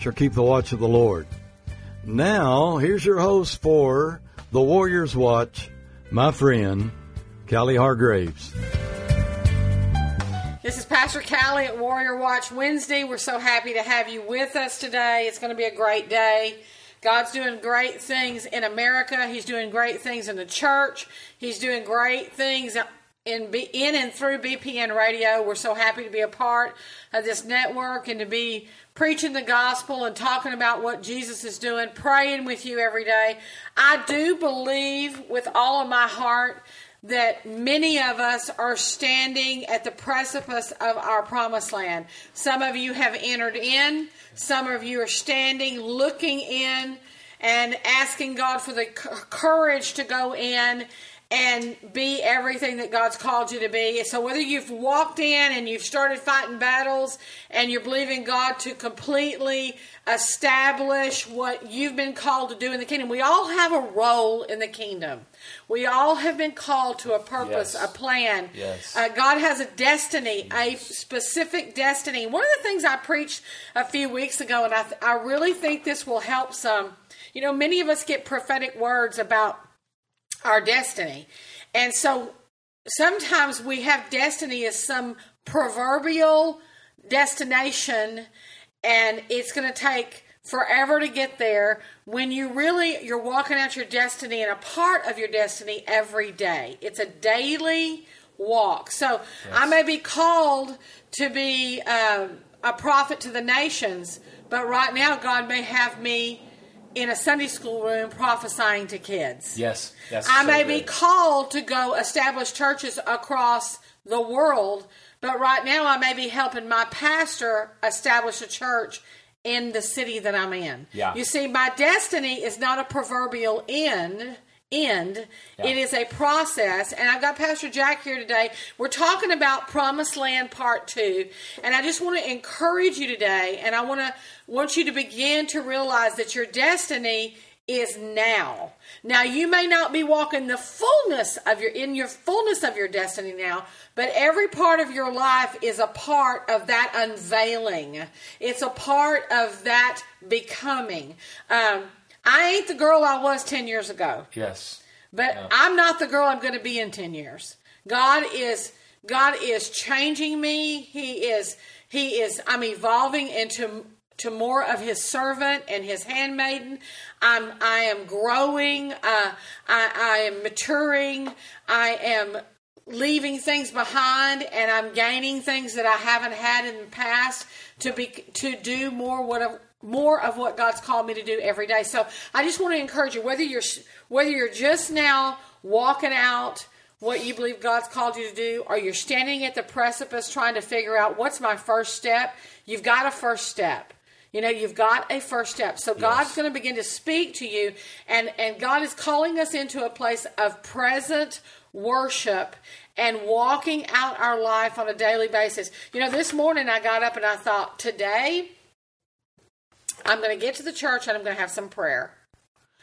shall keep the watch of the Lord. Now, here's your host for the Warriors Watch, my friend, Callie Hargraves. This is Pastor Callie at Warrior Watch Wednesday. We're so happy to have you with us today. It's going to be a great day. God's doing great things in America. He's doing great things in the church. He's doing great things in in and through BPN Radio. We're so happy to be a part of this network and to be preaching the gospel and talking about what Jesus is doing, praying with you every day. I do believe with all of my heart that many of us are standing at the precipice of our promised land. Some of you have entered in, some of you are standing, looking in, and asking God for the courage to go in and be everything that God's called you to be. So whether you've walked in and you've started fighting battles and you're believing God to completely establish what you've been called to do in the kingdom, we all have a role in the kingdom. We all have been called to a purpose, yes. a plan. Yes. Uh, God has a destiny, a specific destiny. One of the things I preached a few weeks ago, and I, th- I really think this will help some. You know, many of us get prophetic words about our destiny. And so sometimes we have destiny as some proverbial destination and it's going to take forever to get there when you really you're walking out your destiny and a part of your destiny every day it's a daily walk so yes. i may be called to be um, a prophet to the nations but right now god may have me in a Sunday school room prophesying to kids. Yes, yes. I so may good. be called to go establish churches across the world, but right now I may be helping my pastor establish a church in the city that I'm in. Yeah. You see, my destiny is not a proverbial end end. Yeah. It is a process. And I've got Pastor Jack here today. We're talking about Promised Land Part 2. And I just want to encourage you today and I want to want you to begin to realize that your destiny is now. Now you may not be walking the fullness of your in your fullness of your destiny now, but every part of your life is a part of that unveiling. It's a part of that becoming. Um, I ain't the girl I was 10 years ago. Yes. But yeah. I'm not the girl I'm going to be in 10 years. God is God is changing me. He is he is I'm evolving into to more of his servant and his handmaiden. I'm I am growing. Uh, I, I am maturing. I am leaving things behind and I'm gaining things that I haven't had in the past to be to do more what more of what God's called me to do every day. So I just want to encourage you whether you're whether you're just now walking out what you believe God's called you to do or you're standing at the precipice trying to figure out what's my first step, you've got a first step. You know, you've got a first step. So yes. God's going to begin to speak to you and and God is calling us into a place of present worship and walking out our life on a daily basis. You know, this morning I got up and I thought, today I'm going to get to the church and I'm going to have some prayer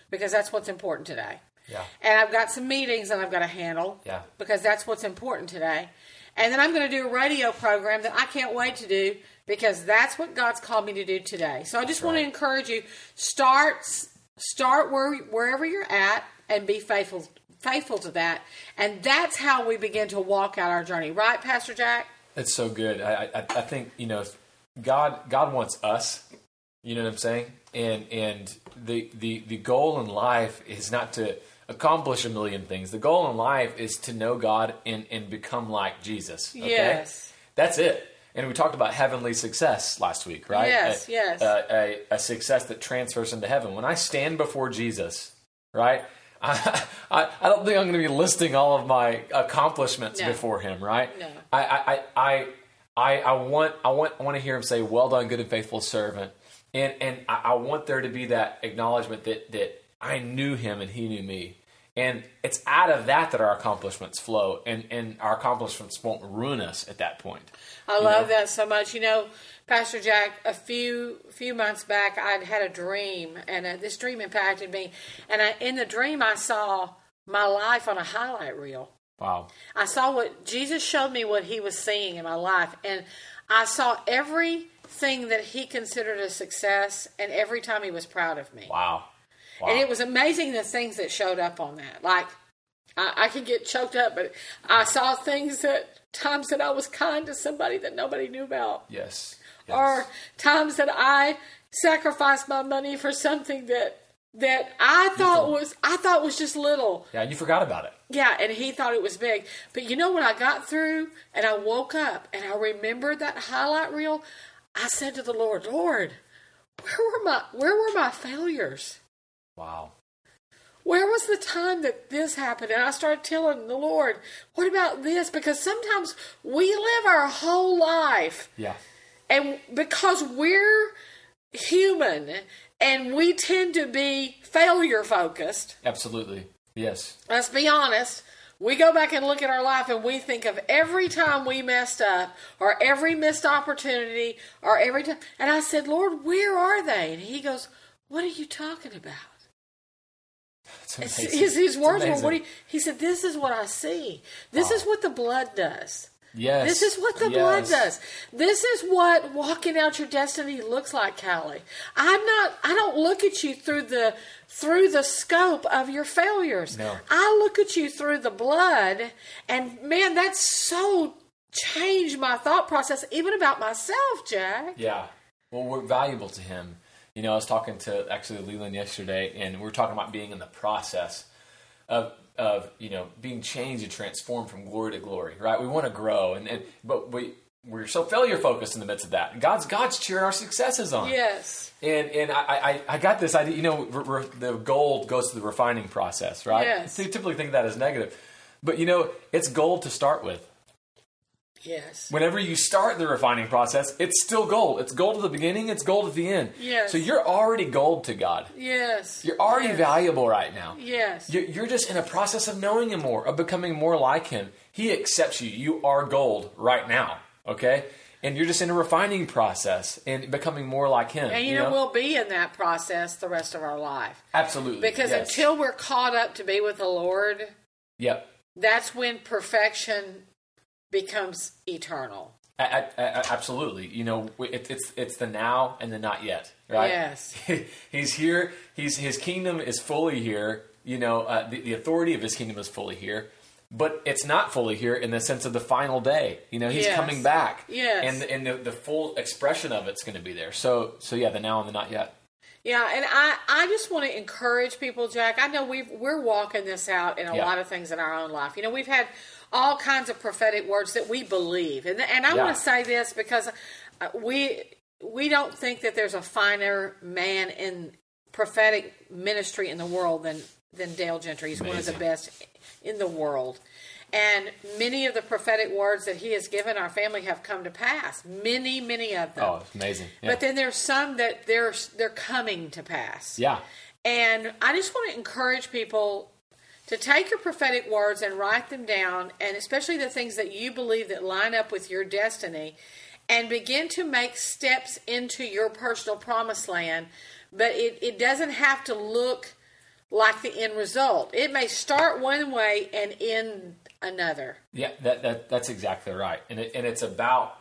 because that's what's important today. Yeah. And I've got some meetings that I've got to handle. Yeah. Because that's what's important today. And then I'm going to do a radio program that I can't wait to do because that's what God's called me to do today. So I just want to encourage you start start where wherever you're at and be faithful faithful to that. And that's how we begin to walk out our journey. Right, Pastor Jack? It's so good. I, I, I think, you know, God God wants us you know what I'm saying? And and the the the goal in life is not to accomplish a million things. The goal in life is to know God and and become like Jesus. Okay? Yes. That's it. And we talked about heavenly success last week, right? Yes, a, yes. A, a, a, success that transfers into heaven. When I stand before Jesus, right? I, I, I don't think I'm going to be listing all of my accomplishments no. before him, right? No. I, I, I, I, I want, I want, I want to hear him say, "Well done, good and faithful servant." And and I, I want there to be that acknowledgement that that I knew him and he knew me. And it's out of that that our accomplishments flow, and, and our accomplishments won't ruin us at that point. I love that so much. You know, Pastor Jack, a few few months back, I'd had a dream, and uh, this dream impacted me. And I, in the dream, I saw my life on a highlight reel. Wow. I saw what Jesus showed me what He was seeing in my life, and I saw everything that He considered a success, and every time He was proud of me. Wow. wow. And it was amazing the things that showed up on that. Like, I, I can get choked up, but I saw things that times that I was kind to somebody that nobody knew about, yes. yes. or times that I sacrificed my money for something that that I thought was I thought was just little. yeah, you forgot about it. Yeah, and he thought it was big. But you know when I got through and I woke up and I remembered that highlight reel, I said to the Lord, Lord, where were my where were my failures? Wow. Where was the time that this happened? And I started telling the Lord, what about this? Because sometimes we live our whole life Yeah. and because we're human and we tend to be failure focused, Absolutely. Yes. let's be honest, we go back and look at our life and we think of every time we messed up or every missed opportunity or every time. And I said, Lord, where are they? And he goes, What are you talking about? His, his words were, what you, he said, This is what I see. This is what the blood does. Yes. This is what the blood does. This is what walking out your destiny looks like, Callie. I'm not I don't look at you through the through the scope of your failures. No. I look at you through the blood and man, that's so changed my thought process even about myself, Jack. Yeah. Well, we're valuable to him. You know, I was talking to actually Leland yesterday, and we were talking about being in the process of of you know being changed and transformed from glory to glory. Right? We want to grow, and, and but we we're so failure focused in the midst of that. God's God's cheering our successes on. Yes. And and I, I, I got this idea. You know, re, re, the gold goes through the refining process, right? Yes. So you typically think of that as negative, but you know, it's gold to start with. Yes. Whenever you start the refining process, it's still gold. It's gold at the beginning. It's gold at the end. Yes. So you're already gold to God. Yes. You're already yes. valuable right now. Yes. You're, you're just in a process of knowing Him more, of becoming more like Him. He accepts you. You are gold right now. Okay. And you're just in a refining process and becoming more like Him. and you, know, we'll be in that process the rest of our life. absolutely Because yes. until we're caught up to be with the Lord, yep. that's when perfection becomes eternal. Absolutely. You know, it, it's it's the now and the not yet, right? Yes. he's here. He's his kingdom is fully here. You know, uh, the, the authority of his kingdom is fully here, but it's not fully here in the sense of the final day. You know, he's Yes. coming back. Yes. and and the, the full expression of it's going to be there. So so yeah, the now and the not yet. Yeah, and I, I just want to encourage people, Jack. I know we've, we're walking this out in a Yeah. lot of things in our own life. You know, we've had all kinds of prophetic words that we believe, and and I Yeah. want to say this because uh, we we don't think that there's a finer man in prophetic ministry in the world than than Dale Gentry. He's one of the best in the world. And many of the prophetic words that he has given our family have come to pass. Many, many of them. Oh, it's amazing. Yeah. But then there's some that they're they're coming to pass. yeah. And I just want to encourage people to take your prophetic words and write them down, and especially the things that you believe that line up with your destiny, and begin to make steps into your personal promised land. But it, it doesn't have to look like the end result. It may start one way and end another. Yeah, that, that that's exactly right, and it, and it's about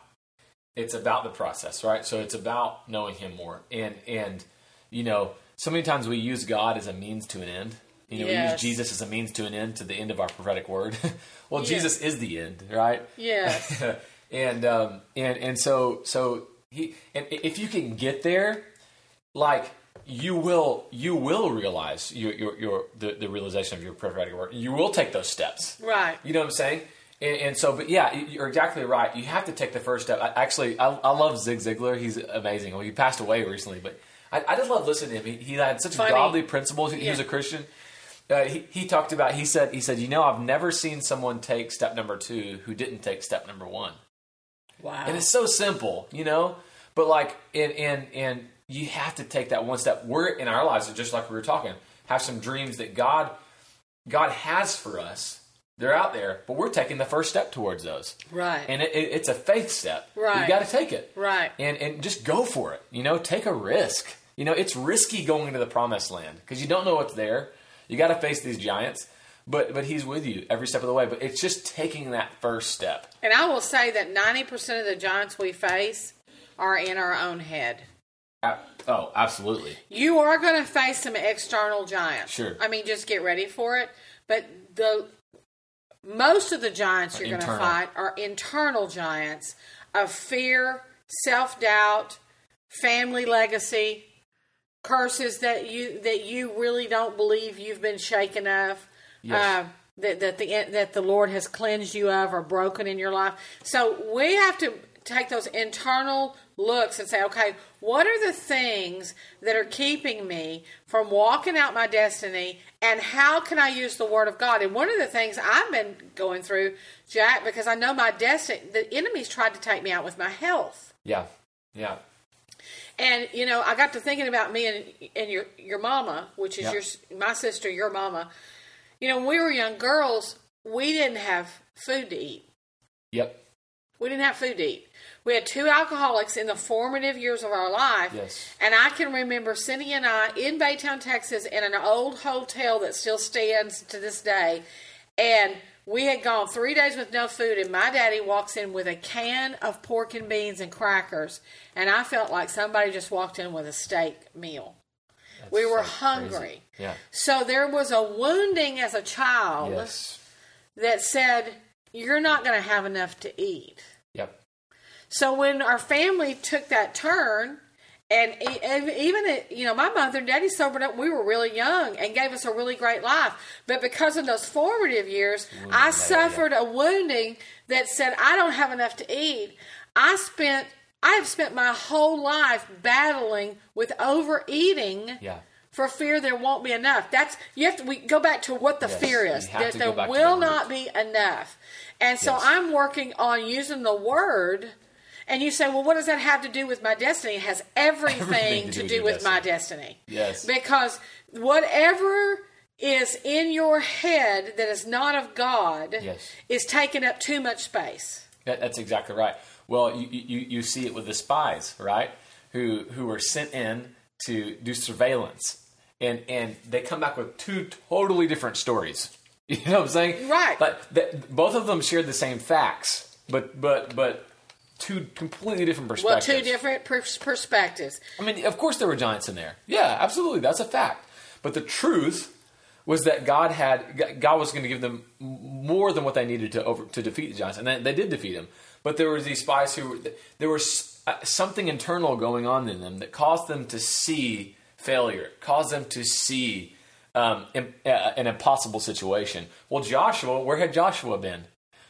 it's about the process, right? So it's about knowing Him more, and and you know, so many times we use God as a means to an end. You know, we use Jesus as a means to an end to the end of our prophetic word. well, Yes. Jesus is the end, right? Yes. and um and and so so he and if you can get there, like you will you will realize your your, your the, the realization of your prophetic word. You will take those steps. Right. You know what I'm saying? And, and so, but yeah, you- you're exactly right. You have to take the first step. I, actually, I, I love Zig Ziglar. He's amazing. Well, he passed away recently, but I, I just love listening to him. He, he had such Funny. godly principles. He, he was a Christian. Uh, he, he talked about. He said. He said, you know, I've never seen someone take step number two who didn't take step number one. Wow. And it's so simple, you know. But like, and and and you have to take that one step. We're in our lives, just like we were talking, have some dreams that God God has for us. They're out there, but we're taking the first step towards those. Right. And it, it, it's a faith step. Right. You got to take it. Right. And and just go for it. You know, take a risk. You know, it's risky going into the promised land because you don't know what's there. You got to face these giants, but but He's with you every step of the way. But it's just taking that first step. And I will say that 90% of the giants we face are in our own head. Oh, absolutely. You are going to face some external giants. Sure. I mean, just get ready for it. But the most of the giants you're going to fight are internal giants of fear, self doubt, family legacy, curses that you that you really don't believe you've been shaken of. Yes. Uh, that, that the that the Lord has cleansed you of or broken in your life. So we have to take those internal looks and say, okay, what are the things that are keeping me from walking out my destiny, and how can I use the Word of God? And one of the things I've been going through, Jack, because I know my destiny, the enemies tried to take me out with my health. Yeah. Yeah. And you know, I got to thinking about me and, and your your mama, which is Yeah. your my sister, your mama. You know, when we were young girls, we didn't have food to eat. Yep. We didn't have food to eat. We had two alcoholics in the formative years of our life. Yes. And I can remember Cindy and I in Baytown, Texas, in an old hotel that still stands to this day. And we had gone three days with no food, and my daddy walks in with a can of pork and beans and crackers. And I felt like somebody just walked in with a steak meal. we were so hungry. crazy. Yeah. So there was a wounding as a child Yes. that said, You're not going to have enough to eat. Yep. So when our family took that turn, and even you know, my mother and daddy sobered up. We were really young and gave us a really great life. But because of those formative years, mm, I yeah. suffered a wounding that said I don't have enough to eat. I spent I have spent my whole life battling with overeating Yeah. for fear there won't be enough. That's you have to we go back to what the Yes, fear is that there go back to will the not be enough. And so Yes. I'm working on using the word and you say, well, what does that have to do with my destiny? It has everything, Everything to, do, with my destiny. Yes. Because whatever is in your head that is not of God Yes. is taking up too much space. That's exactly right. Well, you, you, you see it with the spies, right? Who who were sent in to do surveillance, and and they come back with two totally different stories. You know what I'm saying? Right. But th- both of them shared the same facts, but but but two completely different perspectives. Well, two different pers- perspectives. I mean, of course there were giants in there. Yeah, absolutely, that's a fact. But the truth was that God had God was going to give them more than what they needed to over to defeat the giants, and they, they did defeat them. But there were these spies who were, there was uh, something internal going on in them that caused them to see failure, caused them to see um, uh, an impossible situation. Well, Joshua, where had Joshua been?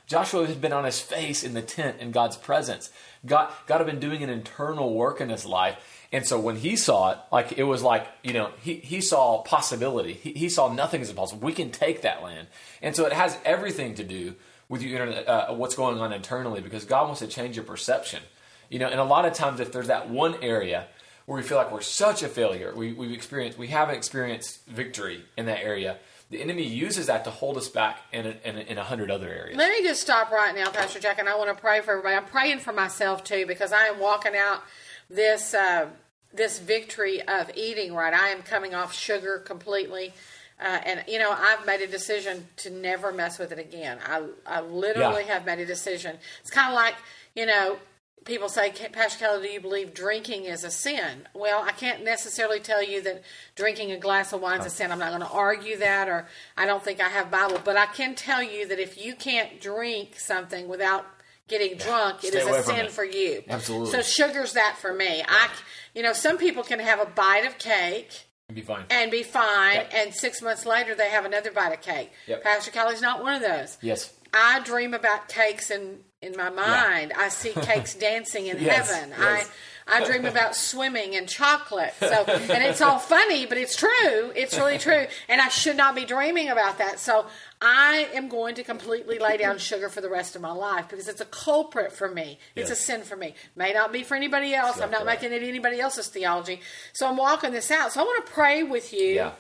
Joshua had been on his face in the tent in God's presence. God, God had been doing an internal work in his life. And so when he saw it, like it was like, you know, he, he saw possibility. He, he saw nothing as impossible. We can take that land. And so it has everything to do with you, uh, what's going on internally because God wants to change your perception. You know, and a lot of times if there's that one area where we feel like we're such a failure, we, we've experienced, we haven't experienced victory in that area, the enemy uses that to hold us back in a, in a, in a hundred other areas. Let me just stop right now, Pastor Jack, and I want to pray for everybody. I'm praying for myself too because I am walking out this uh, this victory of eating right. I am coming off sugar completely, uh, and you know I've made a decision to never mess with it again. I I literally Yeah. have made a decision. It's kind of like you know. People say, Pastor Kelly, do you believe drinking is a sin? Well, I can't necessarily tell you that drinking a glass of wine is a sin. I'm not going to argue that, or I don't think I have Bible. But I can tell you that if you can't drink something without getting drunk, it is a sin it. for you. Absolutely. So sugar's that for me. I, you know, some people can have a bite of cake It'd be fine. and be fine, Yep. and six months later they have another bite of cake. Yep. Pastor Kelly's not one of those. yes. I dream about cakes in in my mind. I see cakes dancing in Yes, heaven. yes. I dream about swimming and chocolate. So, and it's all funny, but it's true. It's really true. And I should not be dreaming about that. So, I am going to completely lay down sugar for the rest of my life because it's a culprit for me. It's Yes. a sin for me. May not be for anybody else. I'm not Exactly making it anybody else's theology. So I'm walking this out. So I want to pray with you Yeah.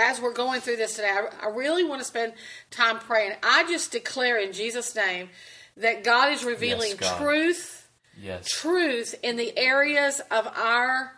As we're going through this today, I, I really want to spend time praying. I just declare in Jesus' name that God is revealing Yes, God. truth, Yes. truth in the areas of our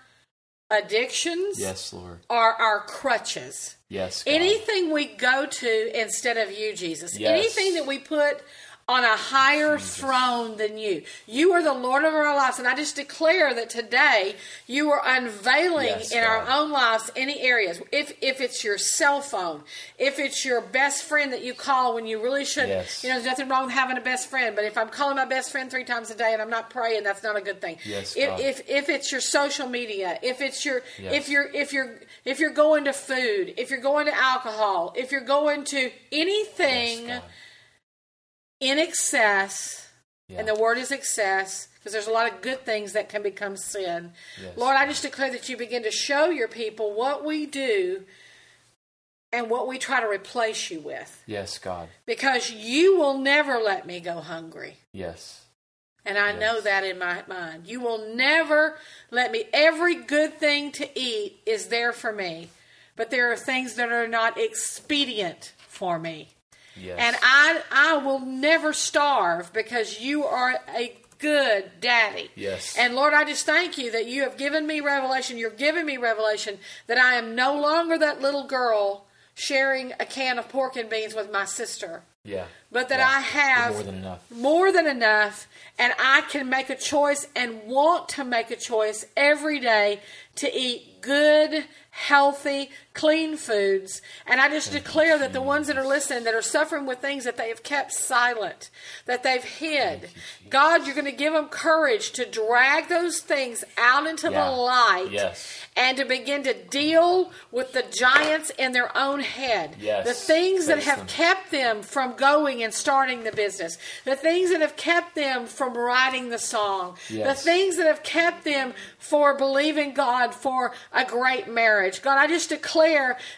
addictions Yes, Lord. or our crutches. Yes. God. Anything we go to instead of you, Jesus. Yes. Anything that we put on a higher throne than you. You are the Lord of our lives. And I just declare that today you are unveiling Yes, in our own lives any areas. If if it's your cell phone, if it's your best friend that you call when you really should Yes. you know, there's nothing wrong with having a best friend, but if I'm calling my best friend three times a day and I'm not praying, that's not a good thing. Yes, if, God. if if it's your social media, if it's your Yes. if you're if you're if you're going to food, if you're going to alcohol, if you're going to anything. In excess, Yeah. and the word is excess, because there's a lot of good things that can become sin. Yes, Lord, I just declare that you begin to show your people what we do and what we try to replace you with. Yes, God. Because you will never let me go hungry. Yes. And I know that in my mind. You will never let me. Every good thing to eat is there for me, but there are things that are not expedient for me. Yes. And I, I will never starve because you are a good daddy. Yes. And Lord, I just thank you that you have given me revelation. You're giving me revelation that I am no longer that little girl sharing a can of pork and beans with my sister yeah. but that Yeah. I have more than enough. more than enough, and I can make a choice and want to make a choice every day to eat good, healthy, clean foods. And I just declare that the ones that are listening that are suffering with things that they have kept silent, that they've hid, God, you're going to give them courage to drag those things out into Yeah. the light Yes. and to begin to deal with the giants in their own head. Yes. The things that have them. kept them from going and starting the business, the things that have kept them from writing the song, the things that have kept them for believing God for a great marriage. God, I just declare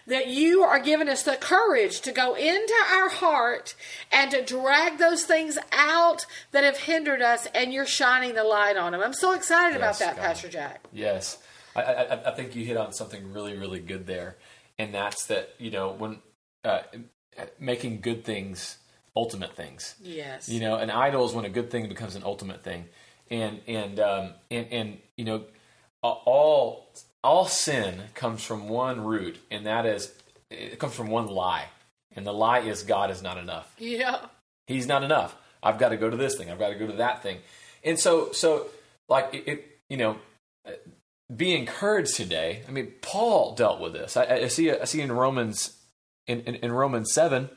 that you are giving us the courage to go into our heart and to drag those things out that have hindered us, and you're shining the light on them. I'm so excited about that, God. Pastor Jack. Yes, I, I, I think you hit on something really, really good there, and that's that you know when uh, making good things ultimate things. Yes. You know, an idol is when a good thing becomes an ultimate thing, and and um, and and you know, all all sin comes from one root, and that is it comes from one lie, and the lie is God is not enough. Yeah. He's not enough. I've got to go to this thing. I've got to go to that thing. And so, so like it, it you know, be encouraged today. I mean, Paul dealt with this. I, I see. I see in Romans, in, in, in Romans seven,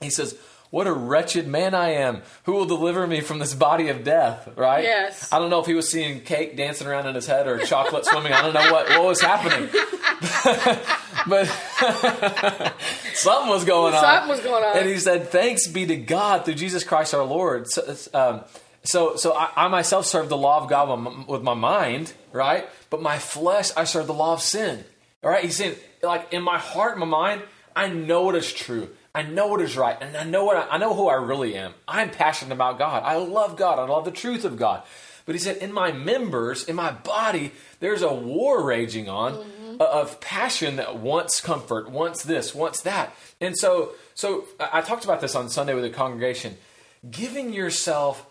he says, "What a wretched man I am! Who will deliver me from this body of death?" Right? Yes. I don't know if he was seeing cake dancing around in his head or chocolate swimming. I don't know what what was happening, but something was going on. Something was going on. And he said, "Thanks be to God through Jesus Christ our Lord." So, um, so, so I, I myself serve the law of God with my- with my mind, right? But my flesh, I serve the law of sin. All right? He's saying, like in my heart, my mind, I know what is true. I know what is right, and I know what I, I know who I really am. I'm passionate about God. I love God. I love the truth of God. But he said, in my members, in my body, there's a war raging on mm-hmm. uh, of passion that wants comfort, wants this, wants that. And so, so I I talked about this on Sunday with the congregation. Giving yourself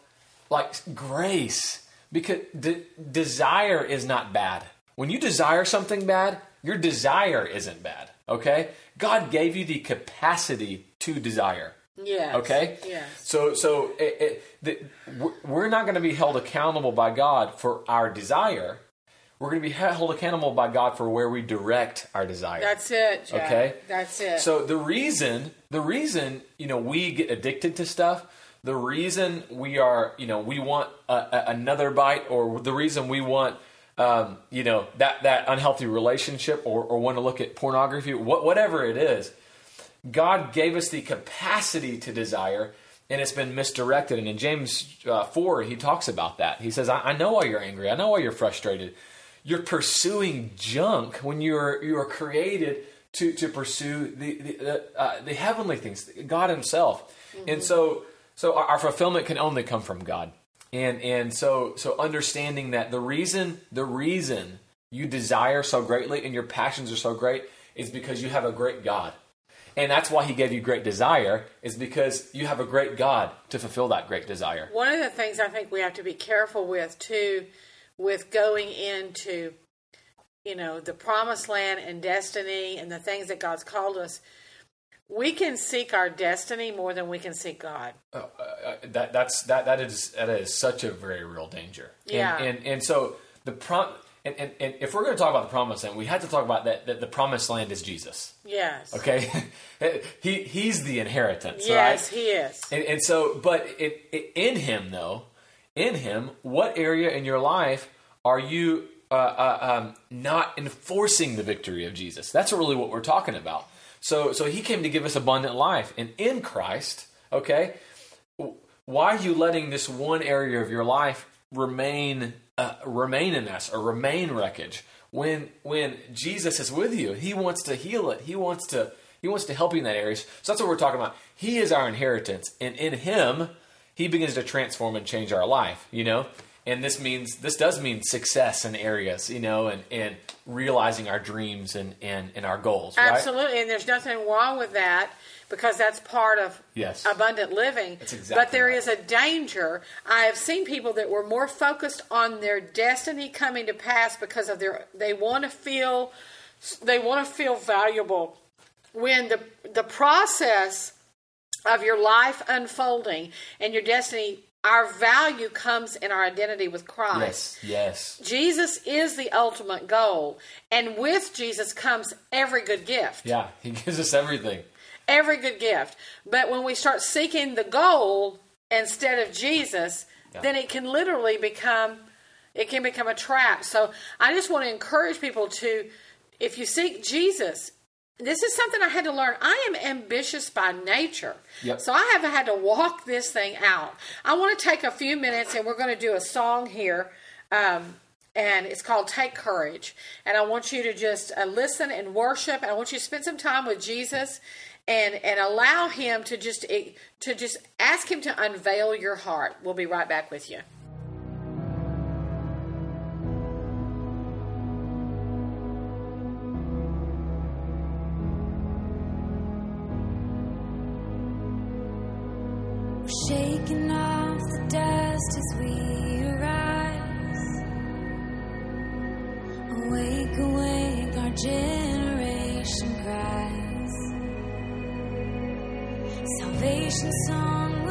like grace because de- desire is not bad. When you desire something bad, your desire isn't bad. Okay, God gave you the capacity to desire. Yeah. Okay. Yes. So so it, it, the, we're- we're not going to be held accountable by God for our desire. We're going to be held accountable by God for where we direct our desire. That's it. Jack. Okay. That's it. So the reason, the reason, you know, we get addicted to stuff, the reason we are, you know, we want a, a, another bite, or the reason we want, um, you know, that that unhealthy relationship, or, or want to look at pornography, what, whatever it is, God gave us the capacity to desire, and it's been misdirected. And in James uh, 4, he talks about that. He says, I, I know why you're angry. I know why you're frustrated. You're pursuing junk when you're, you are created to, to pursue the, the, uh, the heavenly things, God Himself. Mm-hmm. And so, so our, our fulfillment can only come from God. And, and so, so understanding that the reason, the reason you desire so greatly and your passions are so great is because you have a great God. And that's why he gave you great desire, is because you have a great God to fulfill that great desire. One of the things I think we have to be careful with, too, with going into, you know, the promised land and destiny and the things that God's called us, we can seek our destiny more than we can seek God. Uh, uh, that that's that that is that is such a very real danger. Yeah. And and, and so the prom and, and, and, if we're going to talk about the promised land, we have to talk about that, that the promised land is Jesus. Yes. Okay? he, he's the inheritance, yes, right? he is. And, and so, but it, it, in him, though, in him, what area in your life are you uh, uh, um, not enforcing the victory of Jesus? That's really what we're talking about. So, so he came to give us abundant life. And in Christ, okay, why are you letting this one area of your life remain uh, remain in us or remain wreckage. When when Jesus is with you, He wants to heal it. He wants to He wants to help you in that area. So that's what we're talking about. He is our inheritance, and in Him, He begins to transform and change our life. You know, and this means this does mean success in areas. You know, and and realizing our dreams and and, and our goals. Right? Absolutely, and there's nothing wrong with that because that's part of yes. abundant living. That's exactly but there right. is a danger. I have seen people that were more focused on their destiny coming to pass because of their they want to feel they want to feel valuable when the the process of your life unfolding and your destiny our value comes in our identity with Christ. Yes, yes. Jesus is the ultimate goal, and with Jesus comes every good gift. Yeah, He gives us everything every good gift. But when we start seeking the goal instead of Jesus, yeah. then it can literally become it can become a trap. So I just want to encourage people to if you seek Jesus, this is something I had to learn. I am ambitious by nature. Yep. So I have had to walk this thing out. I want to take a few minutes and we're going to do a song here. Um, and it's called Take Courage. And I want you to just uh, listen and worship. And I want you to spend some time with Jesus and and allow him to just to just ask him to unveil your heart. We'll be right back with you. Salvation song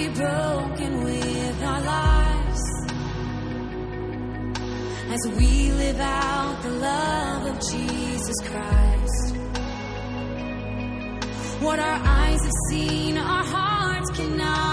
be broken with our lives as we live out the love of Jesus Christ. What our eyes have seen, our hearts cannot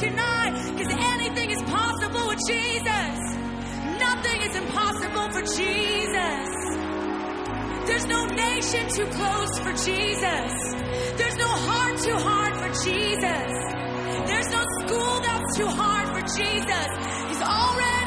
tonight because anything is possible with Jesus. Nothing is impossible for Jesus. There's no nation too close for Jesus. There's no heart too hard for Jesus. There's no school that's too hard for Jesus. He's already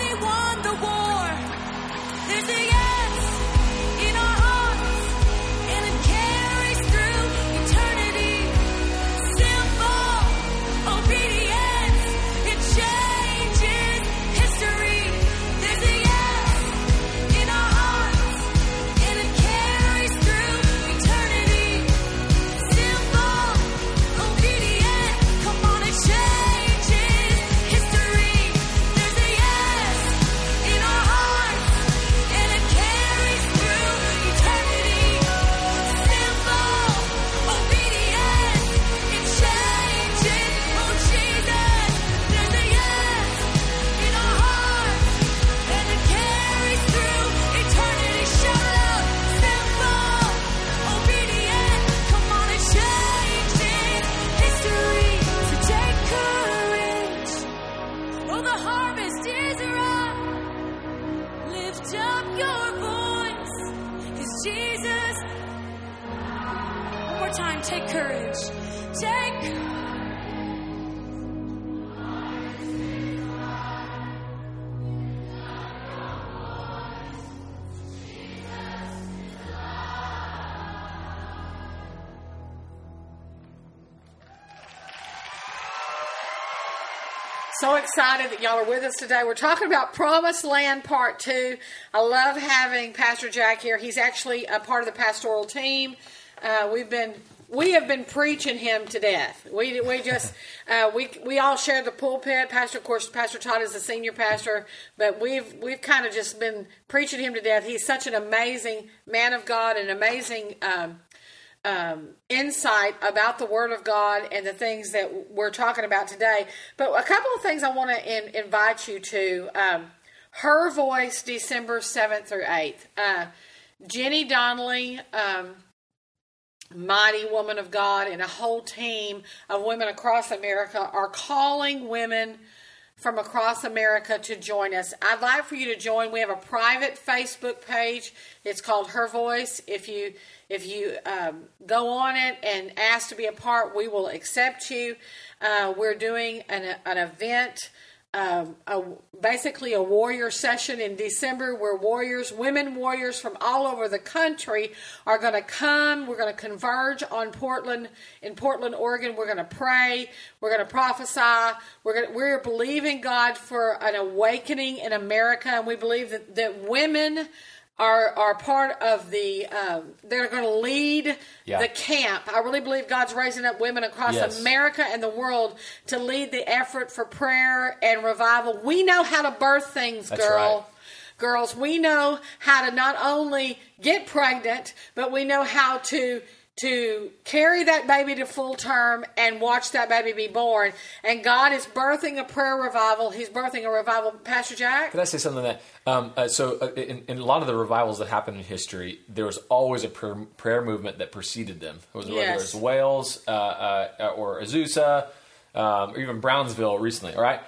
So excited that y'all are with us today. We're talking about Promised Land Part 2. I love having Pastor Jack here. He's actually a part of the pastoral team. Uh, we've been we have been preaching him to death. We we just uh, we we all share the pulpit. Pastor, of course, Pastor Todd is the senior pastor, but we've we've kind of just been preaching him to death. He's such an amazing man of God, an amazing um, um, insight about the Word of God and the things that we're talking about today. But a couple of things I want to in, invite you to. Um, her voice, December seventh through eighth. Uh, Jenny Donnelly. Um, mighty woman of God and a whole team of women across America are calling women from across America to join us. I'd like for you to join. We have a private Facebook page. It's called Her Voice. If you if you um, go on it and ask to be a part, we will accept you. Uh, we're doing an, an event um, a, basically a warrior session in December where warriors, women warriors from all over the country are going to come. We're going to converge on Portland, in Portland, Oregon. We're going to pray. We're going to prophesy. We're going to, we're believing God for an awakening in America, and we believe that, that women are are part of the. Um, they're going to lead Yeah. the camp. I really believe God's raising up women across Yes. America and the world to lead the effort for prayer and revival. We know how to birth things, That's girl. right. Girls, we know how to not only get pregnant, but we know how to to carry that baby to full term and watch that baby be born. And God is birthing a prayer revival. He's birthing a revival. Pastor Jack? Can I say something that? Um, uh, so, uh, in, in a lot of the revivals that happened in history, there was always a prayer, prayer movement that preceded them. It was whether it Yes. was Wales uh, uh, or Azusa, um, or even Brownsville recently. All right,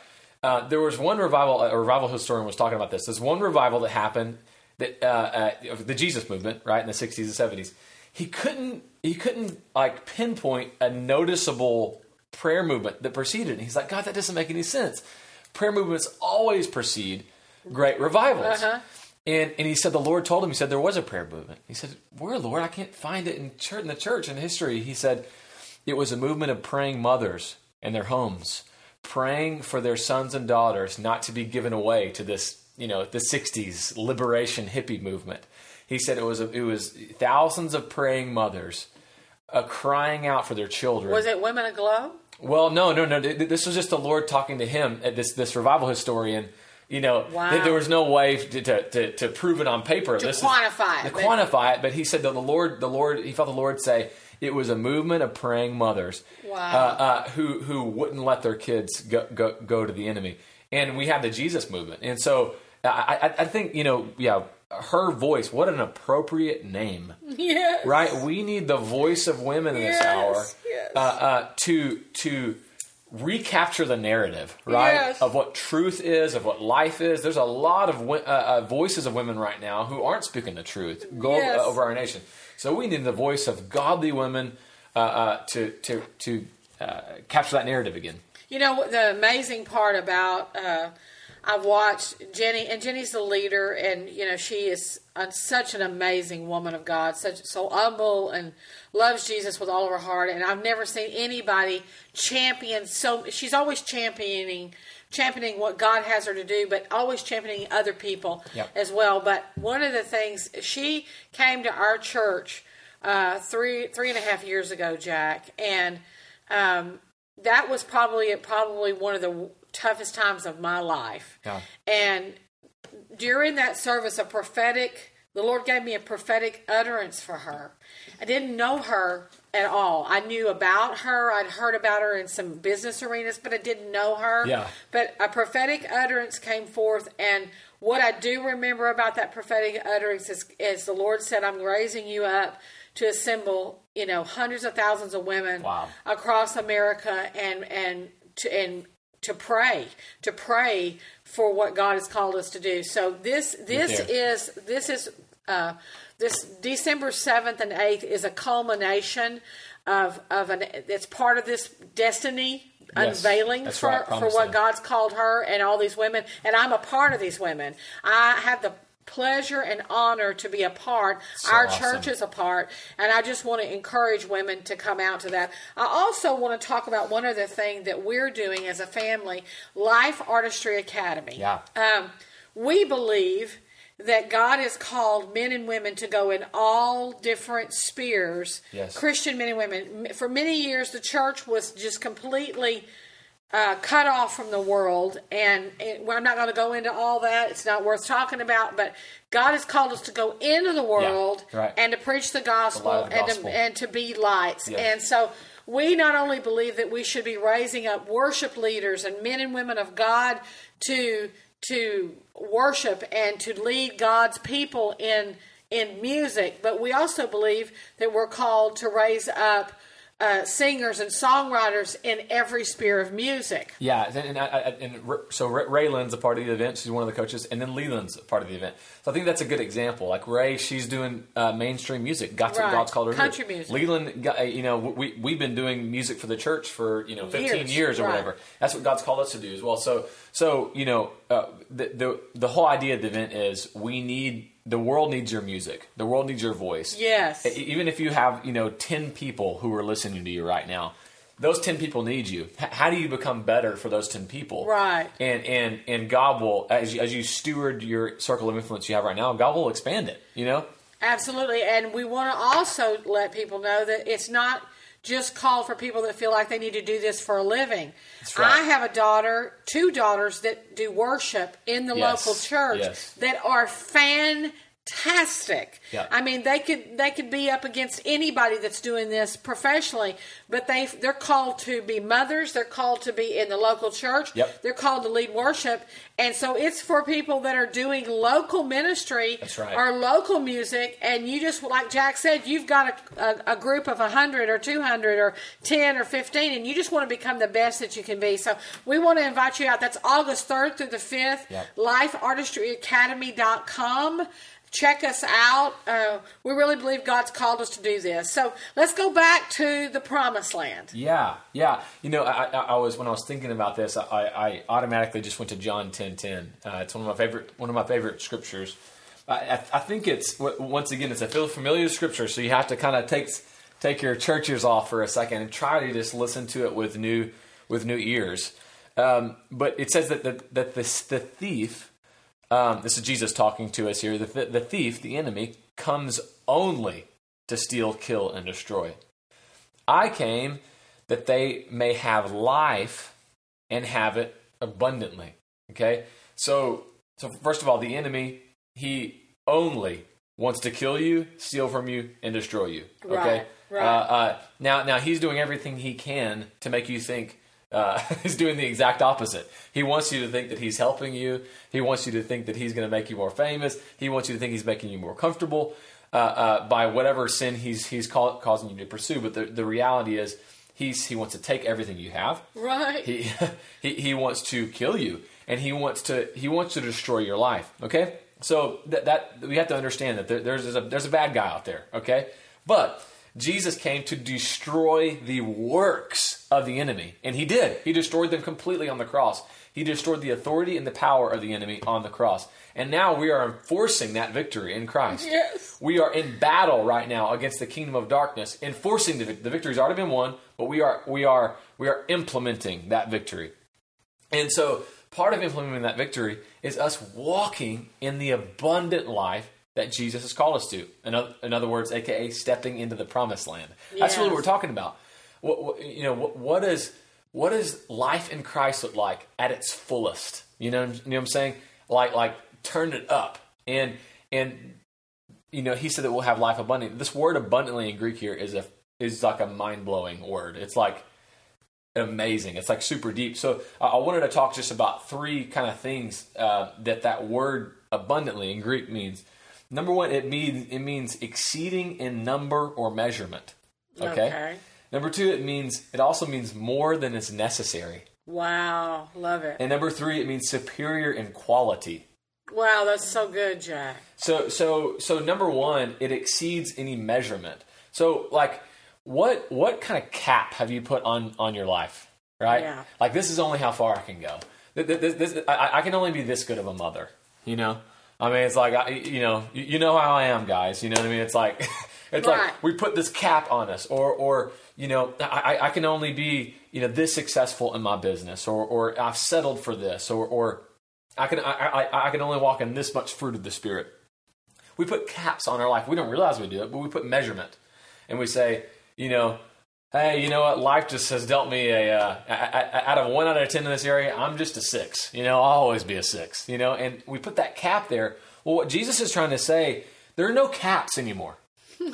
uh, there was one revival. A revival historian was talking about this. There's one revival that happened that uh, uh, the Jesus movement, right in the 60s and 70s. He couldn't he couldn't like pinpoint a noticeable prayer movement that preceded. it. He's like, God, that doesn't make any sense. Prayer movements always precede great revivals. Uh-huh. And and he said the Lord told him. He said there was a prayer movement. He said, "Where, Lord? I can't find it in church in the church in history." He said it was a movement of praying mothers in their homes, praying for their sons and daughters not to be given away to this, you know, the '60s liberation hippie movement. He said it was a, it was thousands of praying mothers uh, crying out for their children. Was it Women Aglow? Well, no, no, no. This was just the Lord talking to him, uh, this this revival historian. You know, Wow. th- there was no way to, to, to, to prove it on paper. To This is- quantify it, To but- quantify it, but he said that the Lord, the Lord, he felt the Lord say it was a movement of praying mothers Wow. uh, uh, who who wouldn't let their kids go, go go to the enemy. And we have the Jesus movement, and so I, I, I think you know, yeah, her voice. What an appropriate name Yes. right? We need the voice of women in this Yes, hour yes. uh, uh, to to recapture the narrative, right? Yes. Of what truth is, of what life is. There's a lot of uh, uh, voices of women right now who aren't speaking the truth go uh, over our nation. So we need the voice of godly women uh, uh, to to to uh, capture that narrative again. You know the amazing part about uh, I've watched Jenny, and Jenny's the leader, and you know she is such an amazing woman of God, such so humble and loves Jesus with all of her heart. And I've never seen anybody champion so. She's always championing, championing what God has her to do, but always championing other people Yep. as well. But one of the things she came to our church uh, three three and a half years ago, Jack, and um, that was probably probably one of the toughest times of my life. Yeah. And during that service, a prophetic, the Lord gave me a prophetic utterance for her. I didn't know her at all. I knew about her. I'd heard about her in some business arenas, but I didn't know her. Yeah. But a prophetic utterance came forth, and what I do remember about that prophetic utterance is, is the Lord said, "I'm raising you up to assemble, you know, hundreds of thousands of women Wow. across America, and and to and to pray, to pray for what God has called us to do. So this this is this is uh, this December seventh and eighth is a culmination of of an it's part of this destiny Yes, unveiling for right, for what. God's called her and all these women, and I'm a part of these women. I have the pleasure and honor to be a part. So Our awesome. church is a part, and I just want to encourage women to come out to that. I also want to talk about one other thing that we're doing as a family Life Artistry Academy. Yeah. Um, we believe that God has called men and women to go in all different spheres, Yes. Christian men and women. For many years, the church was just completely uh, cut off from the world. And well, I'm not going to go into all that. It's not worth talking about. But God has called us to go into the world right. and to preach the gospel, of the and, gospel. To, and to be lights. Yes. And so we not only believe that we should be raising up worship leaders and men and women of God to to worship and to lead God's people in in music, but we also believe that we're called to raise up uh, singers and songwriters in every sphere of music. Yeah, and, and, I, I- and so Ray- Raylan's a part of the event. She's one of the coaches, and then Leland's a part of the event. So I think that's a good example. Like Ray, she's doing uh, mainstream music. That's Right. what God's called her to Country music. Leland, uh, you know, we we've been doing music for the church for you know 15 years, Years, or right. whatever. That's what God's called us to do as well. So so you know, uh, the, the the whole idea of the event is we need the world needs your music. The world needs your voice. Yes. Even if you have you know 10 people who are listening to you right now those 10 people need you. H- how do you become better for those 10 people? Right. And and and God will as you, as you steward your circle of influence you have right now, God will expand it, you know? Absolutely. And we want to also let people know that it's not just called for people that feel like they need to do this for a living. right. I have a daughter, two daughters that do worship in the Yes. local church Yes. that are fantastic. Yeah. I mean, they could they could be up against anybody that's doing this professionally, but they they're called to be mothers, they're called to be in the local church. Yep. They're called to lead worship. And so it's for people that are doing local ministry right. or local music and you just like jack said you've got a, a, a group of 100 or 200 or 10 or 15 and you just want to become the best that you can be so we want to invite you out that's august 3rd through the 5th Yep. lifeartistryacademy.com check us out uh, we really believe god's called us to do this so let's go back to the promised land Yeah, yeah. You know, I, I, was when I was thinking about this, I, I automatically just went to John ten ten. Uh, it's one of my favorite one of my favorite scriptures. I, I, think it's once again it's a familiar scripture, so you have to kind of take take your churches off for a second and try to just listen to it with new with new ears. Um, but it says that the, that this, the thief, um, this is Jesus talking to us here. The, the thief, the enemy, comes only to steal, kill, and destroy. I came that they may have life and have it abundantly. Okay? So so first of all, the enemy, he only wants to kill you, steal from you, and destroy you. Okay? Right, right. Uh, uh, now now he's doing everything he can to make you think uh, he's doing the exact opposite. He wants you to think that he's helping you. He wants you to think that he's going to make you more famous. He wants you to think he's making you more comfortable uh, uh, by whatever sin he's he's cau- causing you to pursue. But the, the reality is, he's he wants to take everything you have. right He, he he wants to kill you, and he wants to he wants to destroy your life. Okay, so that that we have to understand that there, there's a there's a bad guy out there. Okay, but Jesus came to destroy the works of the enemy, and he did. He destroyed them completely on the cross. He destroyed the authority and the power of the enemy on the cross. And now we are enforcing that victory in Christ. Yes. We are in battle right now against the kingdom of darkness, enforcing the, the victory's already been won, but we are we are we are implementing that victory. And so part of implementing that victory is us walking in the abundant life that Jesus has called us to. In other, in other words, aka stepping into the promised land. That's really what we're talking about. What, what you know, what, what is what does life in Christ look like at its fullest? You know, you know what I'm saying? Like like turn it up. And and you know, he said that we'll have life abundant. This word abundantly in Greek here is a is like a mind blowing word. It's like amazing. It's like super deep. So uh, I wanted to talk just about three kind of things uh, that that word abundantly in Greek means. Number one, it means it means exceeding in number or measurement. Okay. Okay. Number two, it means it also means more than is necessary. wow love it And number three, it means superior in quality. wow that's so good jack So so so number one, it exceeds any measurement. So like what what kind of cap have you put on on your life? Right? Yeah. Like this is only how far I can go. Th- th- This, this, I, I can only be this good of a mother. You know. I mean, it's like I, you know, you, you know how I am, guys. You know what I mean? It's like, it's Right. like we put this cap on us, or, or you know, I, I- I can only be, you know, this successful in my business, or, or I've settled for this, or, or I can, I, I, I can only walk in this much fruit of the spirit. We put caps on our life. We don't realize we do it, but we put measurement, and we say, you know, hey, you know what? Life just has dealt me a uh, out of one out of ten in this area. I'm just a six. You know, I'll always be a six. You know, and we put that cap there. Well, what Jesus is trying to say, there are no caps anymore.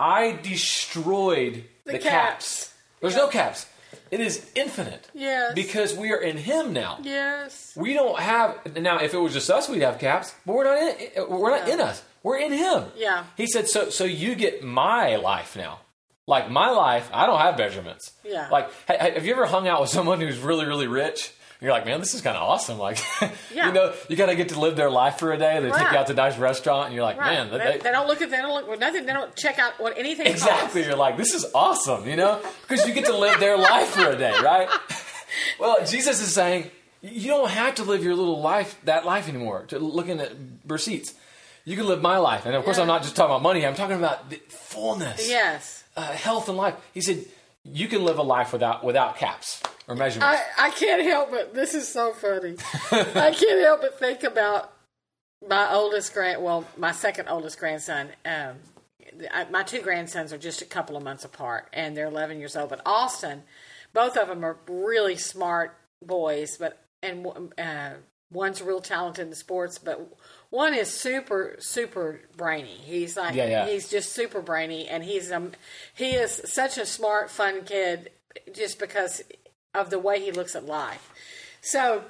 I destroyed the, The caps. caps. There's no caps. It is infinite. Yes. Because we are in Him now. yes We don't have now. If it was just us, we'd have caps, but we're not in. We're not in us. We're in Him. Yeah. He said, "So, so you get my life now. Like my life, I don't have measurements. Yeah. Like, hey, have you ever hung out with someone who's really, really rich? You're like, man, this is kind of awesome. Like, Yeah. you know, you kind of get to live their life for a day. They take you out to a nice restaurant, and you're like, Right. man, they, they- they don't look at they don't look with nothing. They don't check out what anything Exactly. costs. You're like, this is awesome, you know? Because you get to live their life for a day, right? Well, Jesus is saying, you don't have to live your little life, that life anymore, to looking at receipts. You can live my life. And of course, Yeah. I'm not just talking about money, I'm talking about the fullness, Yes. Uh, health, and life. He said, you can live a life without without caps or measurements. I, I can't help but this is so funny. I can't help but think about my oldest grand, well, my second oldest grandson. Um, I, my two grandsons are just a couple of months apart, and they're 11 years old. But Austin, both of them are really smart boys, but and uh, one's real talented in sports, but one is super super brainy. He's like Yeah, yeah. he's just super brainy, and he's um he is such a smart, fun kid, just because of the way he looks at life. So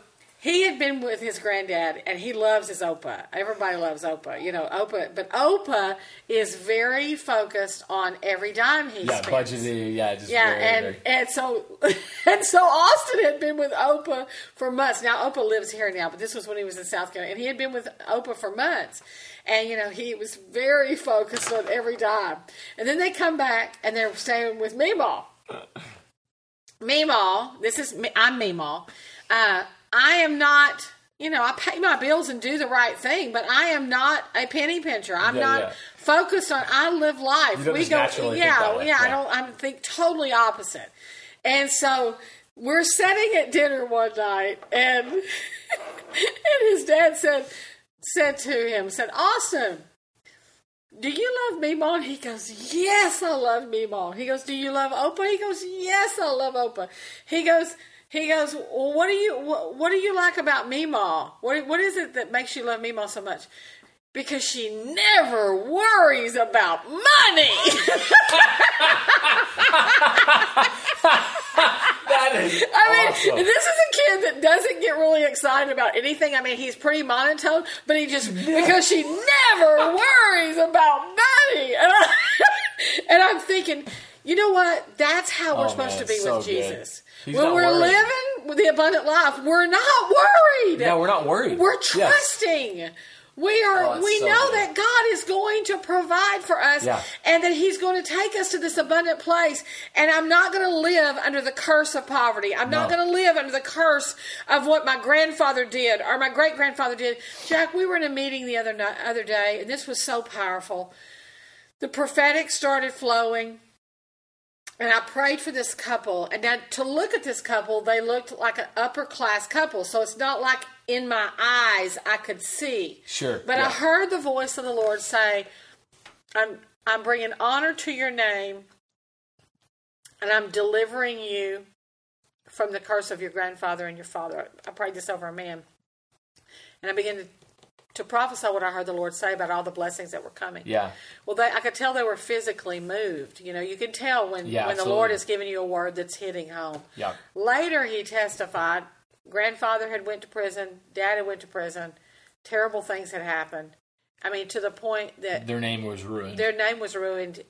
he had been with his granddad, and he loves his Opa. Everybody loves Opa, you know Opa, but Opa is very focused on every dime he yeah, spends. budgeted. Yeah, just Yeah, very, and very- and so and so Austin had been with Opa for months. Now Opa lives here now, but this was when he was in South Carolina, and he had been with Opa for months. And you know he was very focused on every dime. And then they come back and they're staying with Meemaw. Meemaw, this is me- I'm Meemaw. Uh, I am not. You know, I pay my bills and do the right thing, but I am not a penny pincher. I'm Yeah, not yeah. focused on. I live life. We go, yeah, way. yeah. I don't. I think totally opposite. And so we're sitting at dinner one night, and and his dad said said to him, said, Austin, do you love Meemaw? And he goes, Yes, I love Meemaw. He goes, Do you love Opa? He goes, Yes, I love Opa. He goes, he goes, well, what do you what, what do you like about Meemaw? What what is it that makes you love Meemaw so much? Because she never worries about money. that is I mean, awesome. this is a kid that doesn't get really excited about anything. I mean, he's pretty monotone, but he just because she never worries about money, and, I, and I'm thinking, you know what? That's how we're Oh, supposed man, to be so with good. When we're worried. living with the abundant life, we're not worried. Yeah, we're not worried. We're Yes. trusting. We are. Oh, we so know good. that God is going to provide for us, Yeah. and that He's going to take us to this abundant place. And I'm not going to live under the curse of poverty. I'm not going to live under the curse of what my grandfather did or my great grandfather did. Jack, we were in a meeting the other night, other day, and this was so powerful. The prophetic started flowing and I prayed for this couple. And now to look at this couple, they looked like an upper class couple. So it's not like in my eyes I could see. Sure, But I heard the voice of the Lord say, "I'm I'm bringing honor to your name, and I'm delivering you from the curse of your grandfather and your father." I prayed this over a man, and I began to. To prophesy what I heard the Lord say about all the blessings that were coming. Yeah. Well, they, I could tell they were physically moved. You know, you can tell when Yeah, when the Lord is giving you a word that's hitting home. Yeah. Later, he testified. Grandfather had went to prison. Dad had went to prison. Terrible things had happened. I mean, to the point that Their name was ruined. their name was ruined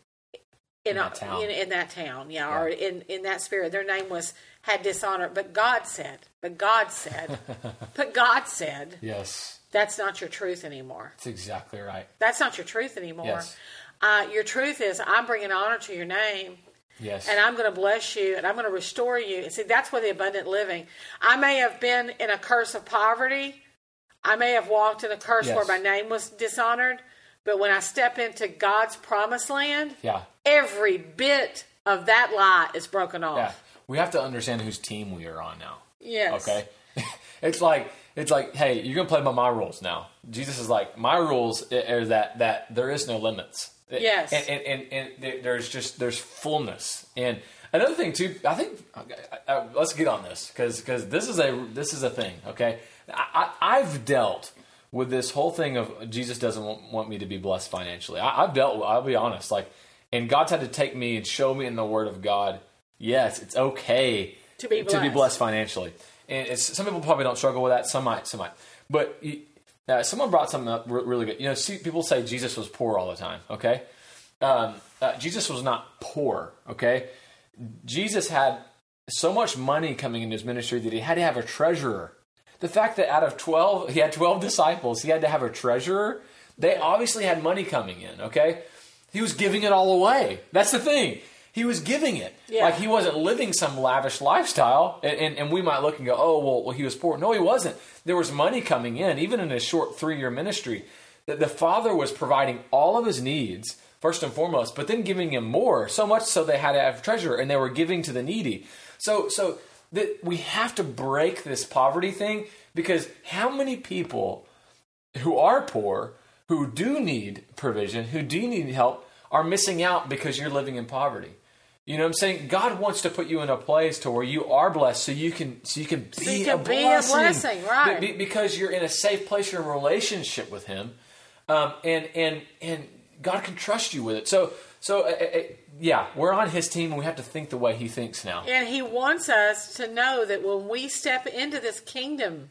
in, that a, town. In, in that town, yeah, or in in that spirit. Their name was had dishonor. But God said, but God said, but God said, yes, that's not your truth anymore. that's exactly right. That's not your truth anymore. Yes. Uh, your truth is, I'm bringing honor to your name, Yes. and I'm going to bless you, and I'm going to restore you. And see, that's where the abundant living. I may have been in a curse of poverty. I may have walked in a curse Yes. where my name was dishonored. But when I step into God's promised land, yeah. every bit of that lie is broken off. Yeah. We have to understand whose team we are on now. Yes. Okay. it's like it's like, hey, you're gonna play by my rules now. Jesus is like, my rules are that that there is no limits. Yes. And and, and, and there's just there's fullness. And another thing too, I think let's get on this because because this is a this is a thing. Okay. I, I, I've dealt with this whole thing of Jesus doesn't want, want me to be blessed financially. I, I've dealt. with I'll be honest. Like, and God's had to take me and show me in the Word of God. Yes, it's okay To be to be blessed. blessed financially. And some people probably don't struggle with that. Some might, some might. But uh, someone brought something up re- really good. You know, see, people say Jesus was poor all the time. Okay, um, uh, Jesus was not poor. Okay, Jesus had so much money coming into his ministry that he had to have a treasurer. The fact that out of 12, he had 12 disciples, he had to have a treasurer, they obviously had money coming in, okay? He was giving it all away. That's the thing. He was giving it. Yeah. Like he wasn't living some lavish lifestyle. And, and, and we might look and go, oh, well, well, he was poor. No, he wasn't. There was money coming in, even in his short three year ministry. The, the father was providing all of his needs first and foremost, but then giving him more, so much so they had to have treasure and they were giving to the needy. So, so that we have to break this poverty thing because how many people who are poor, who do need provision, who do need help, are missing out because you're living in poverty. You know what I'm saying? God wants to put you in a place to where you are blessed so you can so you can be, you can a, be a blessing. blessing, right. Be- be- because you're in a safe place, you're in a relationship with him. Um, and and and God can trust you with it. So so uh, uh, yeah, we're on his team and we have to think the way he thinks now. And he wants us to know that when we step into this kingdom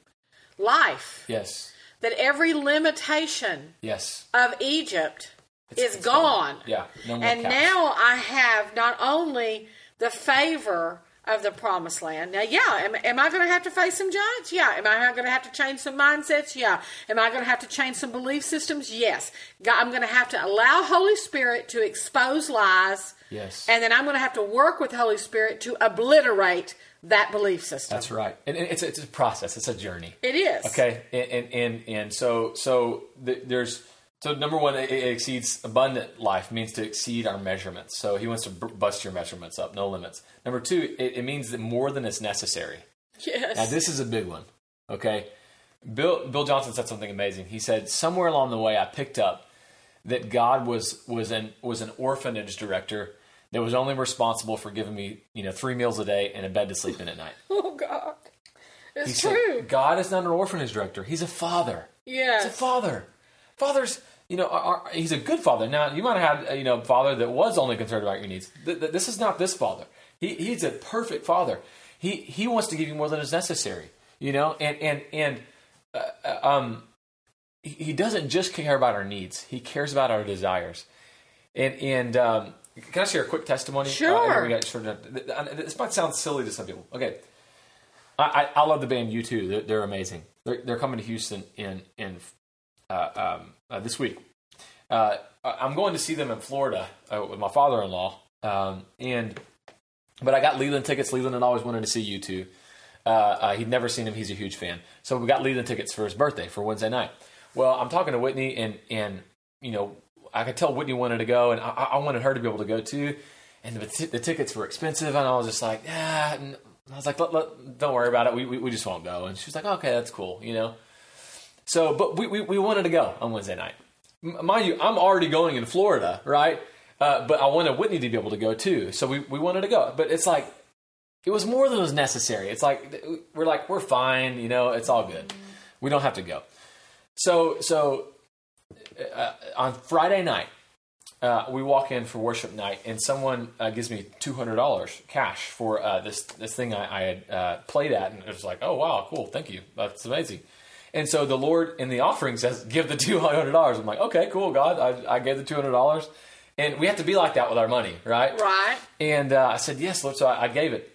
life, Yes. that every limitation Yes. of Egypt is it's gone. gone. Yeah, no and now I have not only the favor of the promised land. Now, yeah, am, am I going to have to face some giants? Yeah. Am I going to have to change some mindsets? Yeah. Am I going to have to change some belief systems? Yes. God, I'm going to have to allow Holy Spirit to expose lies. Yes. And then I'm going to have to work with Holy Spirit to obliterate that belief system. That's right. And, and it's it's a process. It's a journey. It is. Okay, and and and, and so so th- there's so number one, it, it exceeds abundant life means to exceed our measurements. So he wants to b- bust your measurements up, no limits. Number two, it, it means that more than is necessary. Yes. Now this is a big one. Okay, Bill Bill Johnson said something amazing. He said somewhere along the way I picked up that God was was an was an orphanage director that was only responsible for giving me you know three meals a day and a bed to sleep in at night. oh, God. It's He said, true. God is not an orphanage director. He's a father. Yeah, He's a father. Fathers, you know, are- he's a good father. Now, you might have had, uh, you know, a father that was only concerned about your needs. Th- th- this is not this father. He, he's a perfect father. He he wants to give you more than is necessary. You know, and and and uh, uh, um, he, doesn't just care about our needs. He cares about our desires. And and um, can I share a quick testimony? Sure. Uh, we got sort of- th- th- this might sound silly to some people. Okay. I, I, I love the band U2. They're, they're amazing. They're, they're coming to Houston in in uh, um, uh, this week. Uh, I'm going to see them in Florida uh, with my father-in-law, um, and but I got Leland tickets. Leland had always wanted to see U2. Uh, uh, he'd never seen him. He's a huge fan. So we got Leland tickets for his birthday for Wednesday night. Well, I'm talking to Whitney, and and you know I could tell Whitney wanted to go, and I, I wanted her to be able to go too. And the, t- the tickets were expensive, and I was just like. And I was like, don't worry about it. We, we we just won't go. And she was like, okay, that's cool, you know. So, but we, we, we wanted to go on Wednesday night. M- Mind you, I'm already going in Florida, right? Uh, but I wanted Whitney to be able to go too. So we, we wanted to go. But it's like, it was more than was necessary. It's like, we're like, we're fine, you know, it's all good. We don't have to go. So, so uh, on Friday night, uh, we walk in for worship night, and someone uh, gives me two hundred dollars cash for uh, this this thing I, I had uh, played at, and it was like, oh wow, cool, thank you, that's amazing. And so the Lord in the offering says, give the two hundred dollars. I'm like, okay, cool, God, I, I gave the two hundred dollars, and we have to be like that with our money, right? Right. And uh, I said, yes, Lord. So I, I gave it.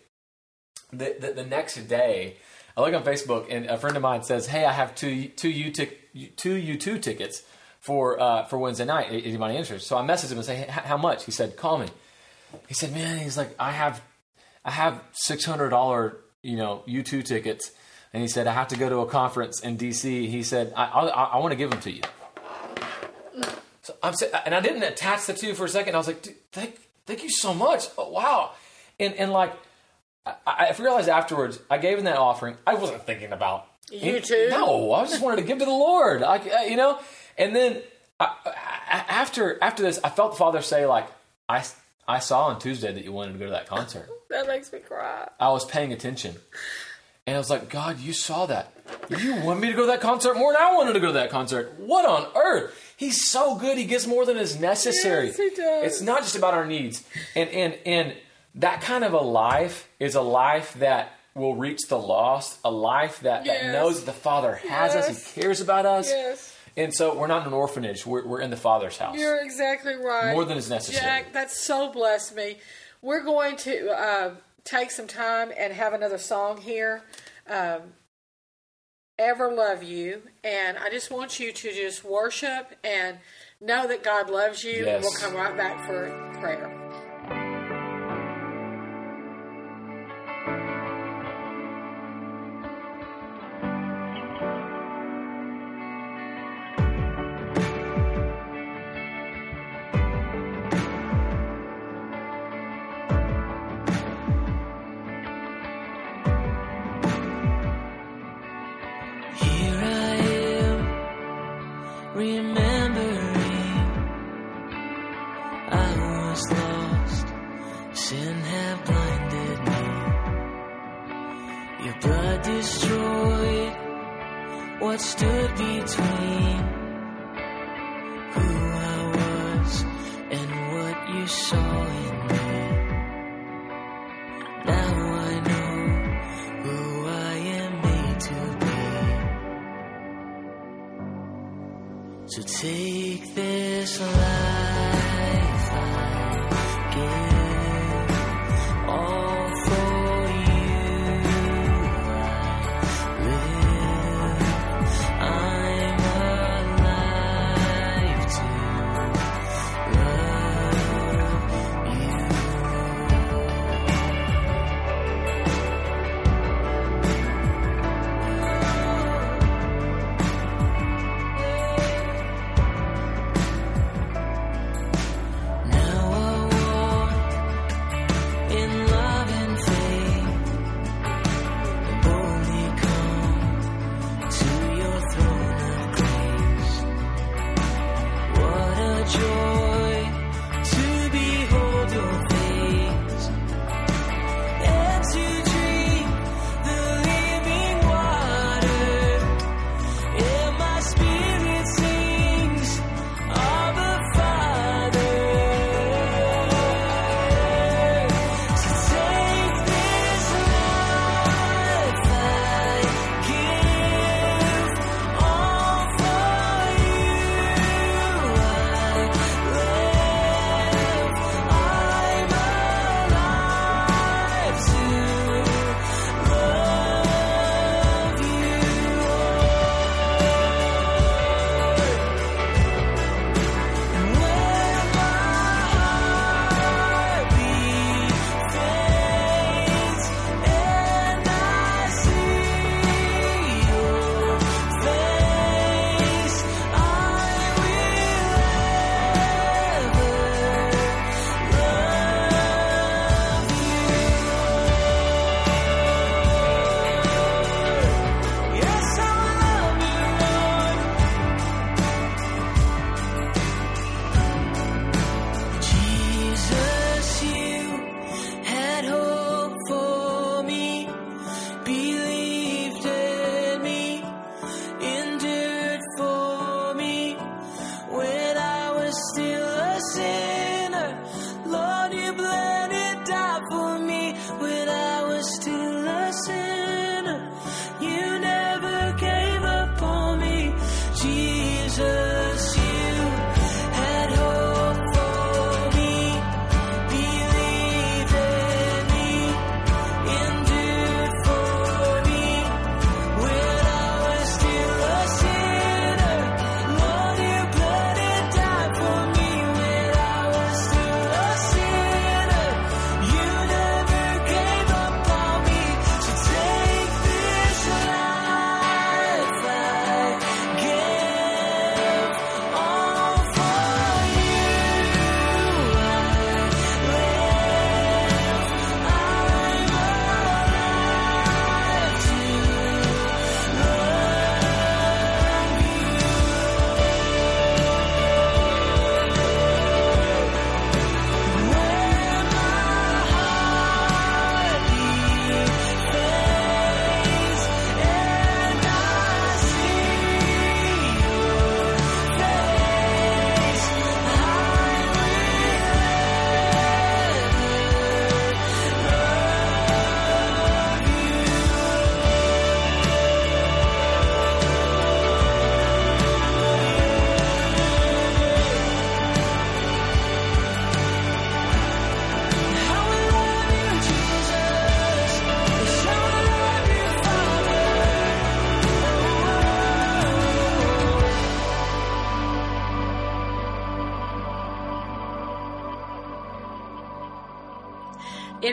The, the, the next day, I look on Facebook, and a friend of mine says, hey, I have two two U tic, two U2 tickets for uh, for Wednesday night. Anybody interested? So I messaged him and say, hey, how much? He said, call me. He said, man, he's like, I have I have six hundred dollar you know U2 tickets, and he said I have to go to a conference in DC. He said I I, I want to give them to you. So I'm and I didn't attach the two for a second. I was like, Dude, thank thank you so much. Oh, wow, and and like I, I realized afterwards, I gave him that offering. I wasn't thinking about You too? No, I just wanted to give to the Lord. I, I- uh, you know, and then I, I, after after this, I felt the Father say like I I saw on Tuesday that you wanted to go to that concert. That makes me cry. I was paying attention. And I was like, God, you saw that. You want me to go to that concert more than I wanted to go to that concert. What on earth? He's so good. He gives more than is necessary. Yes, he does. It's not just about our needs. And and and that kind of a life is a life that will reach the lost, a life that, Yes. that knows that the Father has us, Yes. He cares about us. Yes. And so we're not in an orphanage. We're, we're in the Father's house. You're exactly right. More than is necessary. Jack, that so blessed me. We're going to uh, take some time and have another song here. Um, Ever love you, and I just want you to just worship and know that God loves you. Yes. We'll come right back for prayer.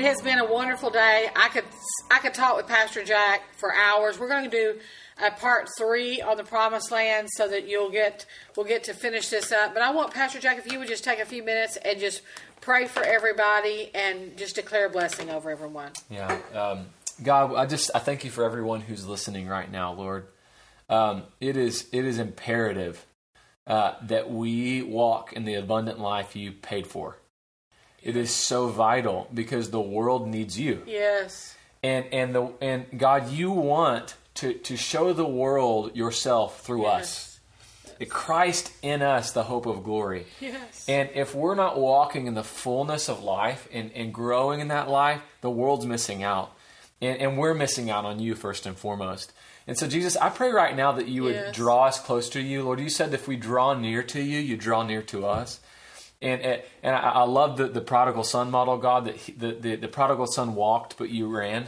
has been a wonderful day. I could I could talk with Pastor Jack for hours. We're going to do a part three on the Promised Land, so that you'll get we'll get to finish this up. But I want Pastor Jack, if you would just take a few minutes and just pray for everybody and just declare a blessing over everyone. Yeah, um, God, I just I thank you for everyone who's listening right now, Lord. Um, it is it is imperative uh, that we walk in the abundant life you paid for. It is so vital because the world needs you. Yes. And and the and God, you want to to show the world yourself through us. Christ in us, the hope of glory. Yes. And if we're not walking in the fullness of life and, and growing in that life, the world's missing out. And, and we're missing out on you first and foremost. And so, Jesus, I pray right now that you would Yes. draw us close to you. Lord, you said if we draw near to you, you draw near to us. And and and I, I love the, the prodigal son model, God, that he, the, the, the prodigal son walked, but you ran.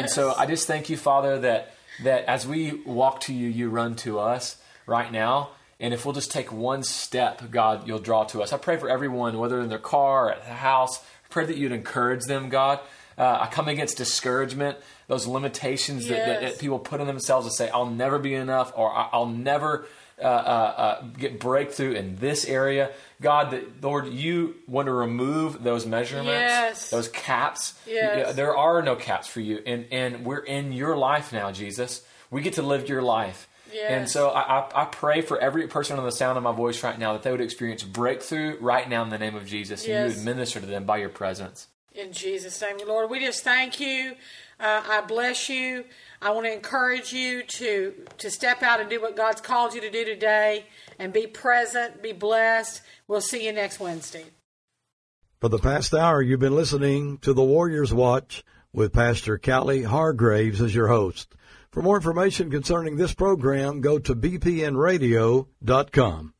And so I just thank you, Father, that that as we walk to you, you run to us right now. And if we'll just take one step, God, you'll draw to us. I pray for everyone, whether in their car or at the house. I pray that you'd encourage them, God. Uh, I come against discouragement, those limitations that, that, that people put on themselves to say, "I'll never be enough," or "I- "I'll never." Uh, uh, uh, get breakthrough in this area, God. That Lord, you want to remove those measurements, Yes. those caps. Yes. There are no caps for you, and and we're in your life now, Jesus. We get to live your life. Yes. And so I, I, I pray for every person on the sound of my voice right now that they would experience breakthrough right now in the name of Jesus. And you would minister to them by your presence. In Jesus' name, Lord, we just thank you. Uh, I bless you. I want to encourage you to to step out and do what God's called you to do today, and be present, be blessed. We'll see you next Wednesday. For the past hour, you've been listening to the Warriors Watch with Pastor Callie Hargraves as your host. For more information concerning this program, go to bpnradio.com.